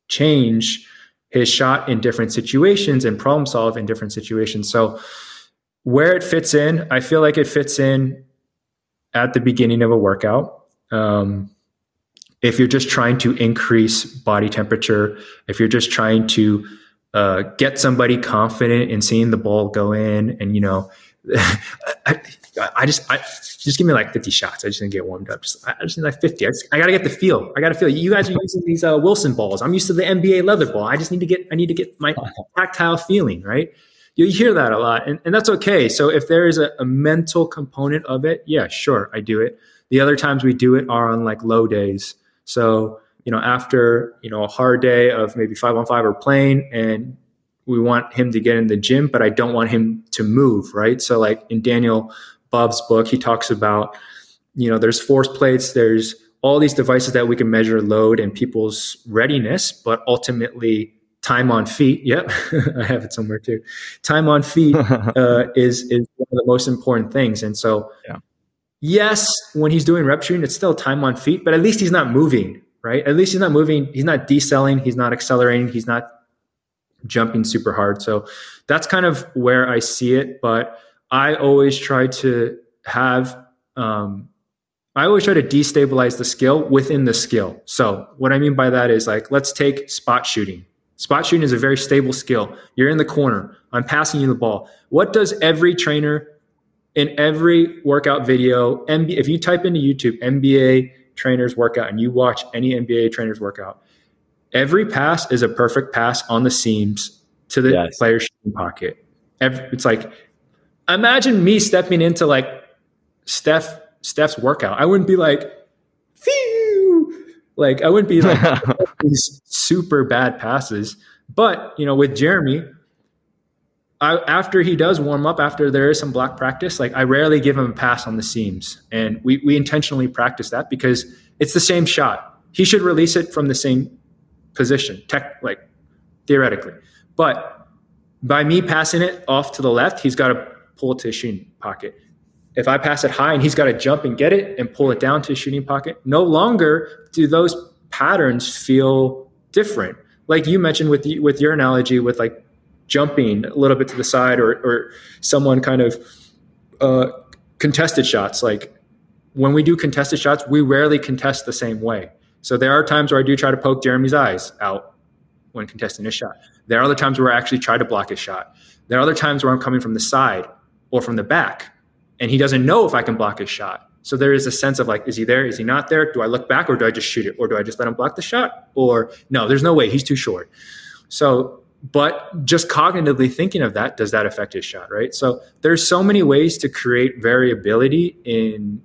[SPEAKER 7] change his shot in different situations and problem solve in different situations. So where it fits in, I feel like it fits in at the beginning of a workout. Um, if you're just trying to increase body temperature, if you're just trying to uh, get somebody confident in seeing the ball go in, and you know, I, I just I just give me like 50 shots. I just didn't get warmed up. Just I just need like 50. I, just, I gotta get the feel. I gotta feel. You guys are using these uh, Wilson balls. I'm used to the NBA leather ball. I just need to get I need to get my tactile feeling right. You hear that a lot, and, and that's okay. So if there is a, a mental component of it, yeah, sure, I do it. The other times we do it are on like low days. So you know, after you know a hard day of maybe five on five or playing, and we want him to get in the gym, but I don't want him to move, right? So like in Daniel Bob's book, he talks about, you know, there's force plates, there's all these devices that we can measure load and people's readiness, but ultimately time on feet. Yep, I have it somewhere too. Time on feet uh, is is one of the most important things, and so. Yeah. Yes, when he's doing rep shooting, it's still time on feet, but at least he's not moving, right? At least he's not moving. He's not decelling. He's not accelerating. He's not jumping super hard. So that's kind of where I see it. But I always try to have um, I always try to destabilize the skill within the skill. So what I mean by that is like let's take spot shooting. Spot shooting is a very stable skill. You're in the corner. I'm passing you the ball. What does every trainer in every workout video, if you type into YouTube NBA trainers workout and you watch any NBA trainers workout, every pass is a perfect pass on the seams to the yes. player's shooting pocket. It's like imagine me stepping into like Steph Steph's workout. I wouldn't be like, Phew! like I wouldn't be like these super bad passes. But you know, with Jeremy, I, after he does warm up, after there is some block practice, like I rarely give him a pass on the seams, and we we intentionally practice that because it's the same shot. He should release it from the same position, tech like theoretically, but by me passing it off to the left, he's got to pull to his shooting pocket. If I pass it high and he's got to jump and get it and pull it down to his shooting pocket, no longer do those patterns feel different. Like you mentioned with the, with your analogy with like jumping a little bit to the side or, or someone kind of uh, contested shots. Like when we do contested shots, we rarely contest the same way. So there are times where I do try to poke Jeremy's eyes out when contesting a shot. There are other times where I actually try to block his shot. There are other times where I'm coming from the side or from the back and he doesn't know if I can block his shot. So there is a sense of like, is he there? Is he not there? Do I look back or do I just shoot it? Or do I just let him block the shot? Or no, there's no way. He's too short. So, but just cognitively thinking of that, does that affect his shot? Right. So there's so many ways to create variability in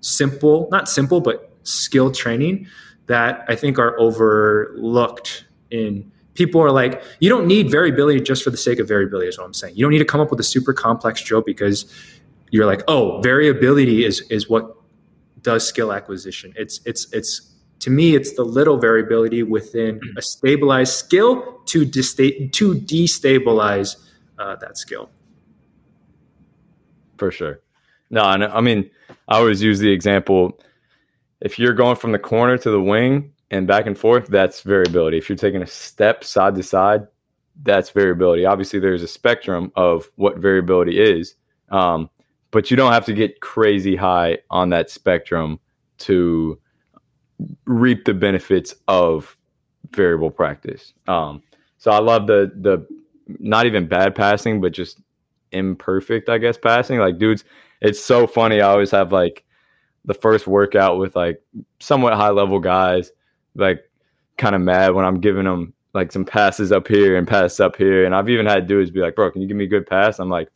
[SPEAKER 7] simple, not simple, but skill training that I think are overlooked in people are like, you don't need variability just for the sake of variability, is what I'm saying. You don't need to come up with a super complex drill because you're like, oh, variability is is what does skill acquisition. It's it's it's to me, it's the little variability within a stabilized skill to desta- to destabilize uh, that skill.
[SPEAKER 6] For sure. No, I mean, I always use the example: if you're going from the corner to the wing and back and forth, that's variability. If you're taking a step side to side, that's variability. Obviously, there's a spectrum of what variability is. Um, but you don't have to get crazy high on that spectrum to reap the benefits of variable practice. Um, so I love the the not even bad passing, but just imperfect, I guess, passing. Like dudes, it's so funny. I always have like the first workout with like somewhat high level guys, like kind of mad when I'm giving them like some passes up here and passes up here. And I've even had dudes be like, bro, can you give me a good pass? I'm like,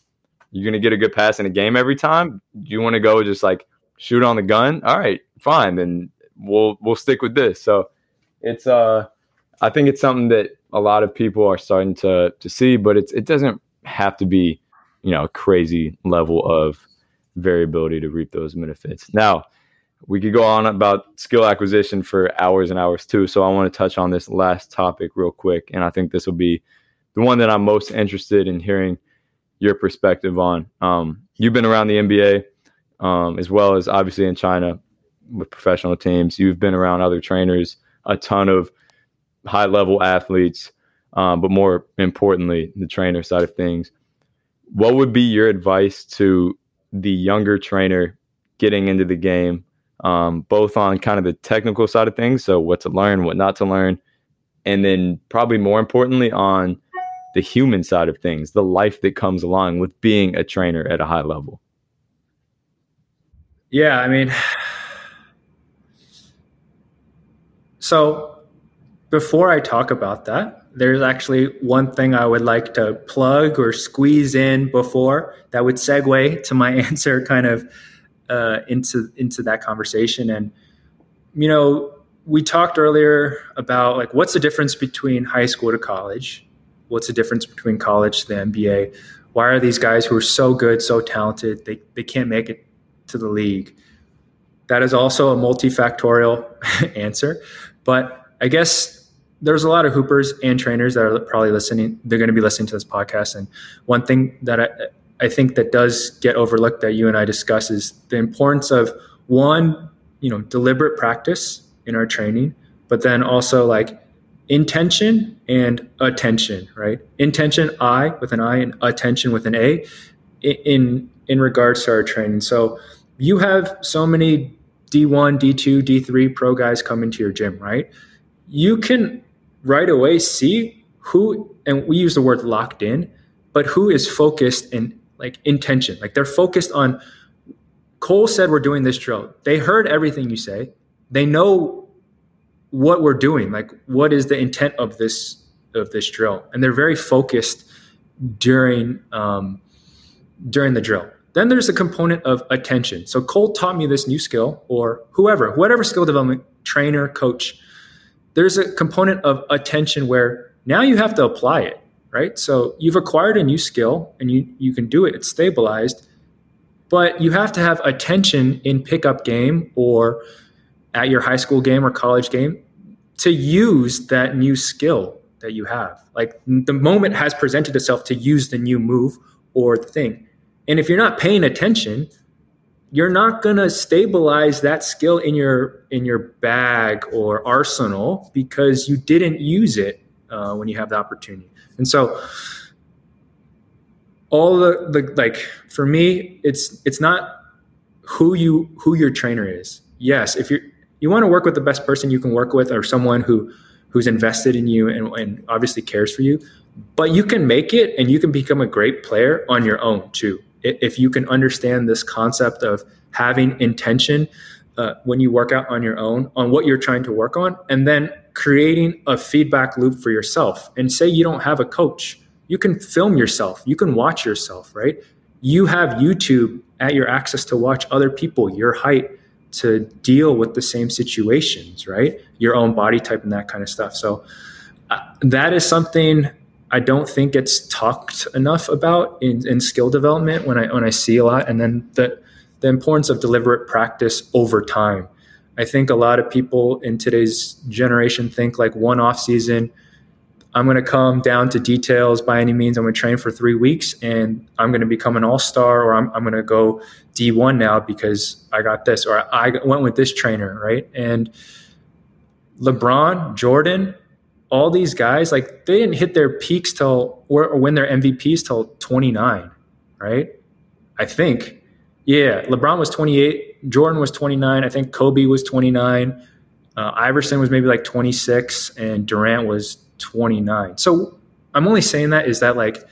[SPEAKER 6] you're gonna get a good pass in a game every time. Do you want to go just like shoot on the gun? All right, fine. Then we'll we'll stick with this. So it's uh, I think it's something that a lot of people are starting to to see, but it's it doesn't have to be you know a crazy level of variability to reap those benefits. Now we could go on about skill acquisition for hours and hours too. So I want to touch on this last topic real quick, and I think this will be the one that I'm most interested in hearing your perspective on. Um, you've been around the NBA um, as well as obviously in China with professional teams. You've been around other trainers, a ton of high level athletes, um, but more importantly, the trainer side of things. What would be your advice to the younger trainer getting into the game, um, both on kind of the technical side of things, so what to learn, what not to learn, and then probably more importantly on the human side of things, the life that comes along with being a trainer at a high level?
[SPEAKER 7] Yeah, I mean, so before I talk about that, there's actually one thing I would like to plug or squeeze in before that would segue to my answer kind of uh, into into that conversation. And you know, we talked earlier about like what's the difference between high school to college, what's the difference between college to the NBA? Why are these guys who are so good, so talented, they, they can't make it to the league? That is also a multifactorial answer. But I guess there's a lot of hoopers and trainers that are probably listening. They're going to be listening to this podcast. And one thing that I, I think that does get overlooked that you and I discuss is the importance of one, you know, deliberate practice in our training, but then also like intention and attention, right? Intention, I with an I, and attention with an A. in in regards to our training. So you have so many D1, D2, D3 pro guys come into your gym, right? You can right away see who, and we use the word locked in, but who is focused in like intention. Like they're focused on, Cole said we're doing this drill. They heard everything you say. They know what we're doing. Like what is the intent of this of this drill, and they're very focused during um, during the drill. Then there's a component of attention. So Cole taught me this new skill, or whoever, whatever skill development trainer, coach. There's a component of attention where now you have to apply it, right? So you've acquired a new skill and you you can do it. It's stabilized, but you have to have attention in pickup game or at your high school game or college game to use that new skill that you have. Like the moment has presented itself to use the new move or the thing. And if you're not paying attention, you're not going to stabilize that skill in your in your bag or arsenal because you didn't use it uh, when you have the opportunity. And so all the, the like for me it's it's not who you who your trainer is. Yes, if you're you want to work with the best person you can work with or someone who who's invested in you and, and obviously cares for you but you can make it and you can become a great player on your own too if you can understand this concept of having intention uh, when you work out on your own on what you're trying to work on and then creating a feedback loop for yourself. And say you don't have a coach you can film yourself you can watch yourself right? You have youtube at your access to watch other people your height to deal with the same situations right? Your own body type and that kind of stuff. So uh, that is something I don't think it's talked enough about in, in skill development when I when I see a lot, and then the the importance of deliberate practice over time. I think a lot of people in today's generation think like one off season. I'm going to come down to details by any means. I'm going to train for three weeks and I'm going to become an all star, or I'm, I'm going to go D1 now because I got this, or I went with this trainer, right? And LeBron, Jordan, all these guys, like they didn't hit their peaks till or, or win their MVPs till 29, right? I think. Yeah, LeBron was 28, Jordan was 29, I think Kobe was 29, uh, Iverson was maybe like 26, and Durant was 29. So I'm only saying that is that like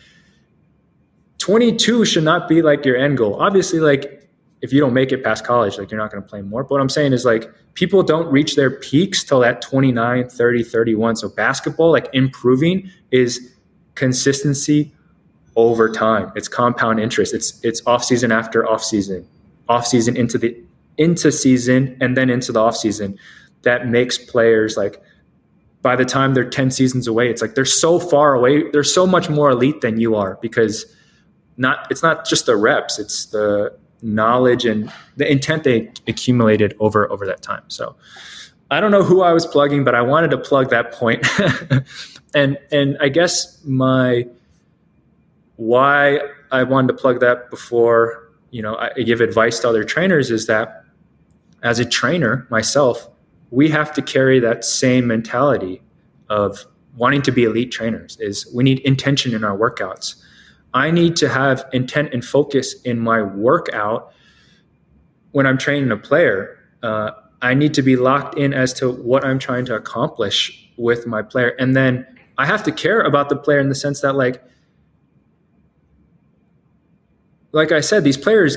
[SPEAKER 7] 22 should not be like your end goal. Obviously, like if you don't make it past college, like you're not going to play more. But what I'm saying is like people don't reach their peaks till that 29, 30, 31. So basketball, like improving is consistency over time. It's compound interest. It's it's off season after off season, off season into the into season and then into the off season. That makes players like by the time they're 10 seasons away, it's like they're so far away. They're so much more elite than you are because not it's not just the reps, it's the knowledge and the intent they accumulated over over that time. So I don't know who I was plugging, but I wanted to plug that point. and and I guess my why I wanted to plug that before you know I give advice to other trainers is that as a trainer myself, we have to carry that same mentality of wanting to be elite trainers. Is we need intention in our workouts I need to have intent and focus in my workout when I'm training a player. Uh, I need to be locked in as to what I'm trying to accomplish with my player. And then I have to care about the player in the sense that, like, like I said, these players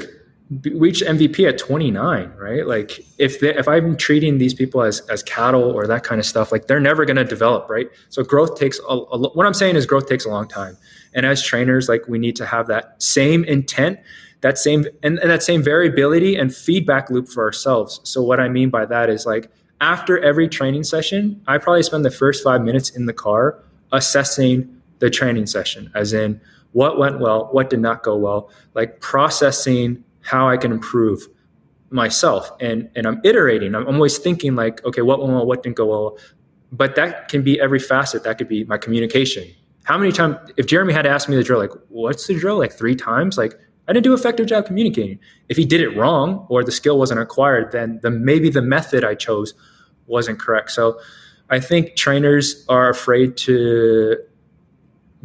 [SPEAKER 7] reach MVP at 29, right? Like if they, if I'm treating these people as as cattle or that kind of stuff, like they're never going to develop, right? So growth takes a, a, what I'm saying is growth takes a long time. And as trainers, like we need to have that same intent, that same and, and that same variability and feedback loop for ourselves. So what I mean by that is like after every training session, I probably spend the first 5 minutes in the car assessing the training session as in what went well, what did not go well, like processing how I can improve myself. And and I'm iterating. I'm always thinking like, okay, what went well, what didn't go well. But that can be every facet. That could be my communication. How many times if Jeremy had asked me the drill, like, what's the drill? Like three times? Like I didn't do effective job communicating. If he did it wrong or the skill wasn't acquired, then the maybe the method I chose wasn't correct. So I think trainers are afraid to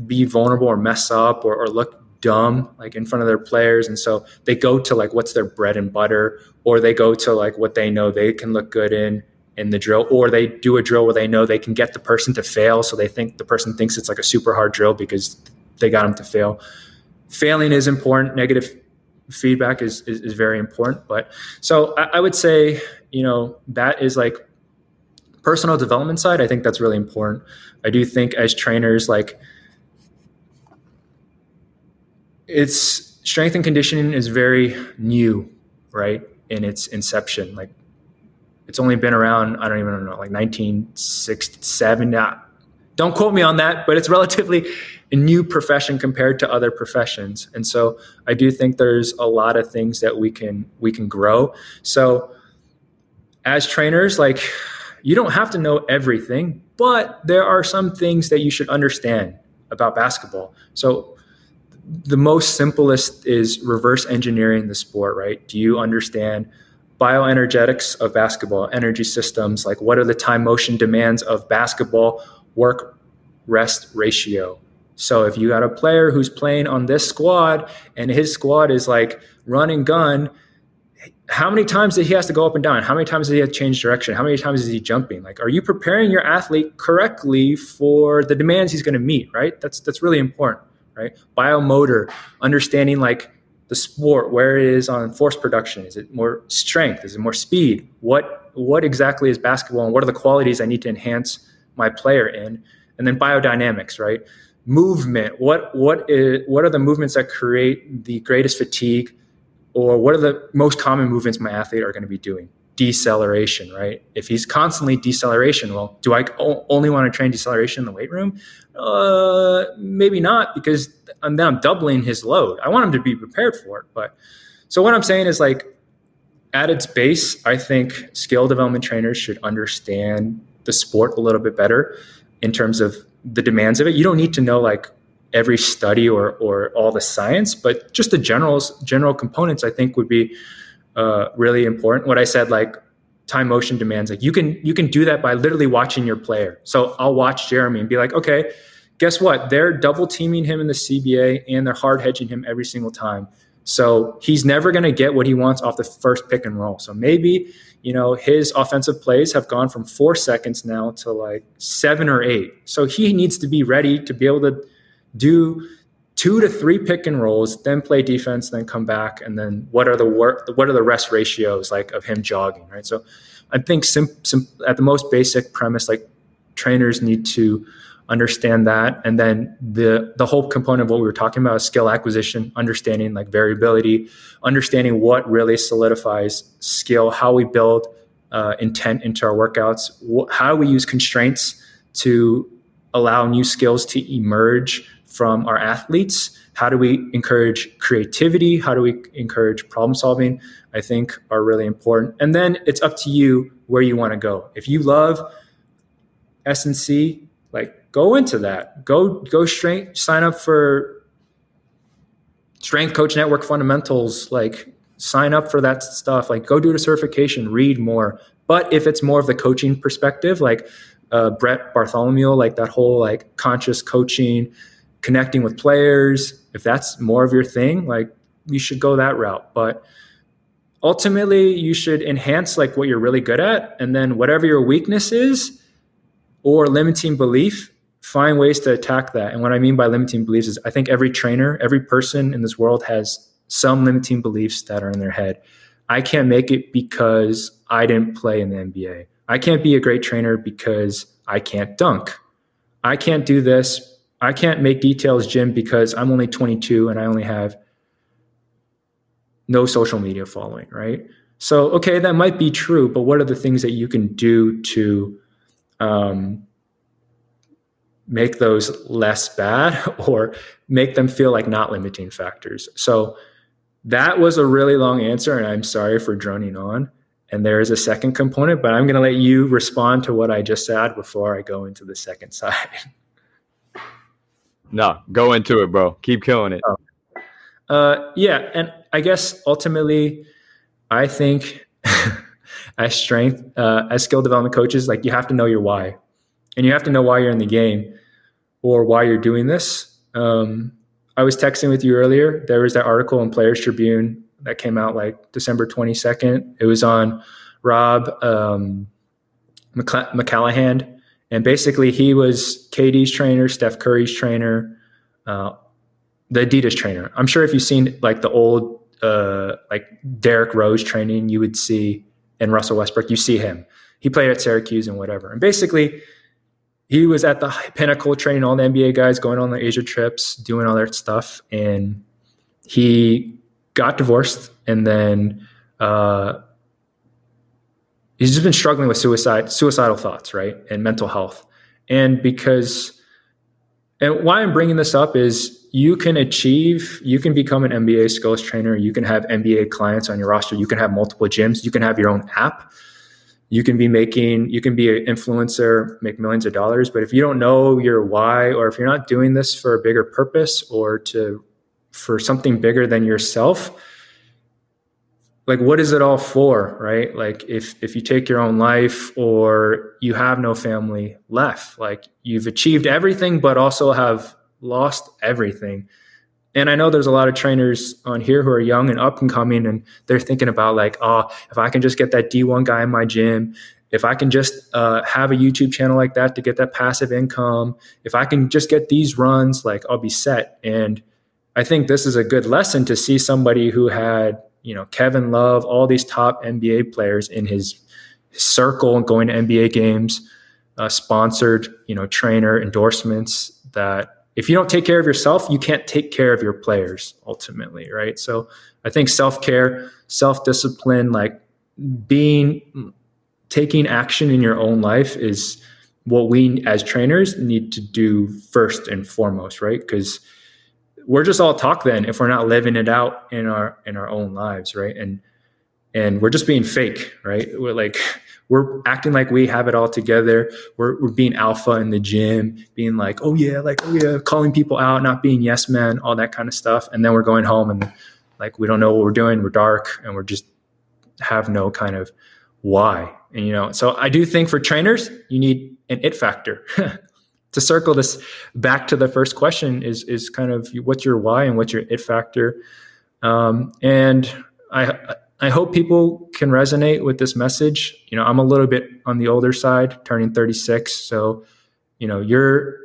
[SPEAKER 7] be vulnerable or mess up or, or look dumb like in front of their players. And so they go to like what's their bread and butter or they go to like what they know they can look good in in the drill or they do a drill where they know they can get the person to fail. So they think the person thinks it's like a super hard drill because they got them to fail. Failing is important. Negative feedback is, is, is very important. But so I, I would say you know that is like personal development side i think that's really important. I do think as trainers like it's strength and conditioning is very new, right? In its inception, like it's only been around. I don't even know, like 1967. Now, don't quote me on that, but it's relatively a new profession compared to other professions, and so I do think there's a lot of things that we can we can grow. So, as trainers, like you don't have to know everything, but there are some things that you should understand about basketball. So the most simplest is reverse engineering the sport, right? Do you understand bioenergetics of basketball, energy systems? Like, what are the time motion demands of basketball work rest ratio? So, if you got a player who's playing on this squad and his squad is like run and gun, how many times did he has to go up and down? How many times did he have to change direction? How many times is he jumping? Like, are you preparing your athlete correctly for the demands he's going to meet? Right. That's that's really important right? Biomotor, understanding like the sport, where it is on force production. Is it more strength? Is it more speed? What what exactly is basketball and what are the qualities I need to enhance my player in? And then biodynamics, right? Movement. What what is what are the movements that create the greatest fatigue? Or what are the most common movements my athlete are going to be doing? Deceleration, right? If he's constantly deceleration, well, do I only want to train deceleration in the weight room? Uh, maybe not because I'm, I'm doubling his load. I want him to be prepared for it. But so what I'm saying is like at its base, I think skill development trainers should understand the sport a little bit better in terms of the demands of it. You don't need to know like every study or or all the science, but just the general general components I think would be uh, really important. What I said, like time motion demands, like you can you can do that by literally watching your player. So I'll watch Jeremy and be like, okay, guess what? They're double teaming him in the CBA and they're hard hedging him every single time. So he's never going to get what he wants off the first pick and roll. So maybe, you know, his offensive plays have gone from four seconds now to like seven or eight. So he needs to be ready to be able to do two to three pick and rolls, then play defense, then come back, and then what are the work? What are the rest ratios like of him jogging? Right. So, I think sim, sim, at the most basic premise, like trainers need to understand that, and then the the whole component of what we were talking about is skill acquisition, understanding like variability, understanding what really solidifies skill, how we build uh, intent into our workouts, wh- how we use constraints to allow new skills to emerge from our athletes. How do we encourage creativity? How do we encourage problem solving? I think are really important. And then it's up to you where you want to go. If you love S&C, like go into that. Go go straight sign up for Strength Coach Network fundamentals, like sign up for that stuff. Like go do the certification, read more. But if it's more of the coaching perspective, like uh, Brett Bartholomew, like that whole like conscious coaching, connecting with players, if that's more of your thing, like you should go that route. But ultimately, you should enhance like what you're really good at, and then whatever your weakness is or limiting belief, find ways to attack that. And what I mean by limiting beliefs is I think every trainer, every person in this world has some limiting beliefs that are in their head. I can't make it because I didn't play in the NBA. I can't be a great trainer because I can't dunk. I can't do this I can't make details, Jim, because I'm only 22 and I only have no social media following, right? So, okay, that might be true, but what are the things that you can do to um, make those less bad or make them feel like not limiting factors? So, that was a really long answer, and I'm sorry for droning on. And there is a second component, but I'm going to let you respond to what I just said before I go into the second side.
[SPEAKER 6] No, go into it, bro. Keep killing it. Oh.
[SPEAKER 7] Uh, yeah, and I guess ultimately, I think as strength, uh, as skill development coaches, like you have to know your why, and you have to know why you're in the game or why you're doing this. Um, I was texting with you earlier. There was that article in Players Tribune that came out like December 22nd. It was on Rob um, McClanaghan. And basically, he was KD's trainer, Steph Curry's trainer, uh, the Adidas trainer. I'm sure if you've seen like the old, uh, like Derrick Rose training, you would see, and Russell Westbrook, you see him. He played at Syracuse and whatever. And basically, he was at the pinnacle training all the NBA guys, going on the Asia trips, doing all that stuff. And he got divorced and then uh, he's just been struggling with suicide, suicidal thoughts, right? And mental health. And because, and why I'm bringing this up is you can achieve, you can become an NBA skills trainer. You can have NBA clients on your roster. You can have multiple gyms. You can have your own app you can be making you can be an influencer make millions of dollars but if you don't know your why or if you're not doing this for a bigger purpose or to for something bigger than yourself like what is it all for right like if if you take your own life or you have no family left like you've achieved everything but also have lost everything and I know there's a lot of trainers on here who are young and up and coming, and they're thinking about like, oh, if I can just get that D1 guy in my gym, if I can just uh, have a YouTube channel like that to get that passive income, if I can just get these runs, like I'll be set. And I think this is a good lesson to see somebody who had, you know, Kevin Love, all these top NBA players in his, circle and going to NBA games, uh, sponsored, you know, trainer endorsements that if you don't take care of yourself, you can't take care of your players ultimately, right? So I think self care, self discipline, like being taking action in your own life is what we as trainers need to do first and foremost, right? Because we're just all talk then if we're not living it out in our in our own lives, right? And and we're just being fake, right? We're like we're acting like we have it all together. We're, we're being alpha in the gym, being like, oh yeah, like, oh yeah, calling people out, not being yes man, all that kind of stuff. And then we're going home and like, we don't know what we're doing. We're dark and we're just have no kind of why. And, you know, so I do think for trainers, you need an it factor. to circle this back to the first question is, is kind of what's your why and what's your it factor. Um, and I, I hope people can resonate with this message. You know, I'm a little bit on the older side, turning 36. So, you know, you're,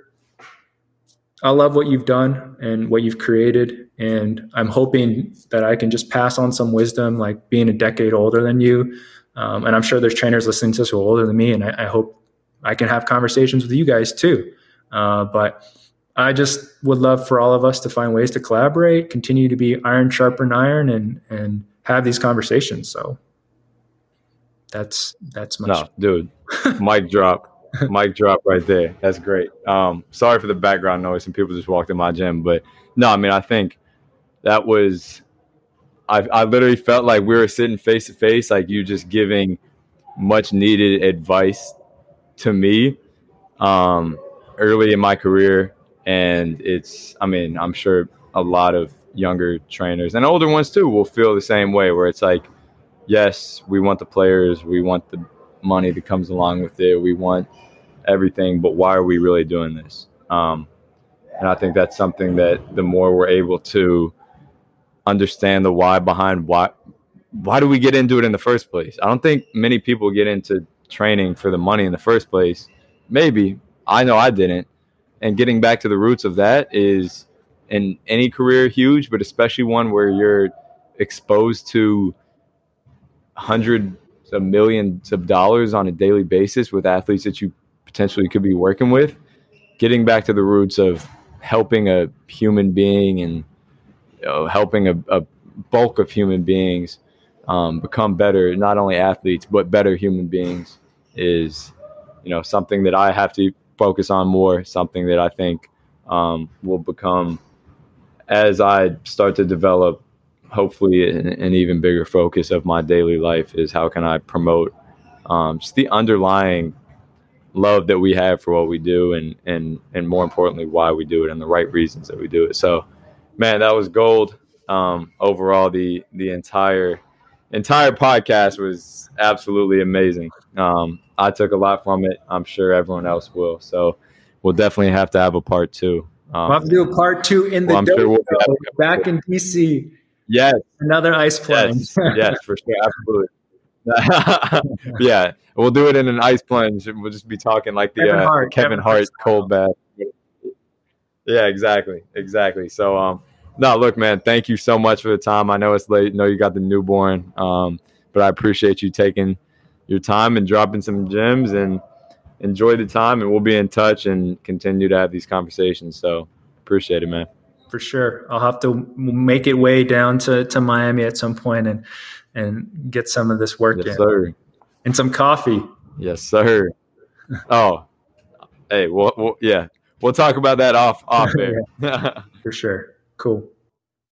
[SPEAKER 7] I love what you've done and what you've created. And I'm hoping that I can just pass on some wisdom, like being a decade older than you. Um, and I'm sure there's trainers listening to this who are older than me. And I, I hope I can have conversations with you guys too. Uh, but I just would love for all of us to find ways to collaborate, continue to be iron sharpen iron, and and have these conversations. So that's that's much.
[SPEAKER 6] No, dude, mic drop. mic drop right there. That's great. Um, sorry for the background noise. Some people just walked in my gym, but no, I mean, I think that was. I, I literally felt like we were sitting face to face, like you just giving much needed advice to me um, early in my career, and it's. I mean, I'm sure a lot of younger trainers and older ones too will feel the same way where it's like yes we want the players we want the money that comes along with it we want everything but why are we really doing this um, and i think that's something that the more we're able to understand the why behind why why do we get into it in the first place i don't think many people get into training for the money in the first place maybe i know i didn't and getting back to the roots of that is in any career huge, but especially one where you're exposed to hundreds of millions of dollars on a daily basis with athletes that you potentially could be working with. Getting back to the roots of helping a human being and you know, helping a, a, bulk of human beings um, become better, not only athletes but better human beings, is you know something that I have to focus on more. Something that I think um, will become as I start to develop, hopefully, an, an, even bigger focus of my daily life is how can I promote um, just the underlying love that we have for what we do, and and and more importantly, why we do it, and the right reasons that we do it. So, man, that was gold. Um, overall, the the entire entire podcast was absolutely amazing. Um, I took a lot from it. I'm sure everyone else will. So, we'll definitely have to have a part two
[SPEAKER 7] Um, we'll have to do a part two in the well, sure we'll back in DC.
[SPEAKER 6] Yes,
[SPEAKER 7] another ice plunge.
[SPEAKER 6] Yes, yes for sure, absolutely. yeah, we'll do it in an ice plunge. We'll just be talking like the Kevin uh, Hart, Kevin, Kevin Hart cold bath. Yeah, exactly, exactly. So, um, no, look, man, thank you so much for the time. I know it's late. I know you got the newborn, um, but I appreciate you taking your time and dropping some gems and enjoy the time. And we'll be in touch and continue to have these conversations. So, appreciate it, man.
[SPEAKER 7] For sure, I'll have to make it way down to, to Miami at some point and and get some of this work
[SPEAKER 6] yes,
[SPEAKER 7] in.
[SPEAKER 6] Sir.
[SPEAKER 7] And some coffee.
[SPEAKER 6] Yes, sir. oh, hey, well, well, yeah, we'll talk about that off off air.
[SPEAKER 7] For sure. Cool.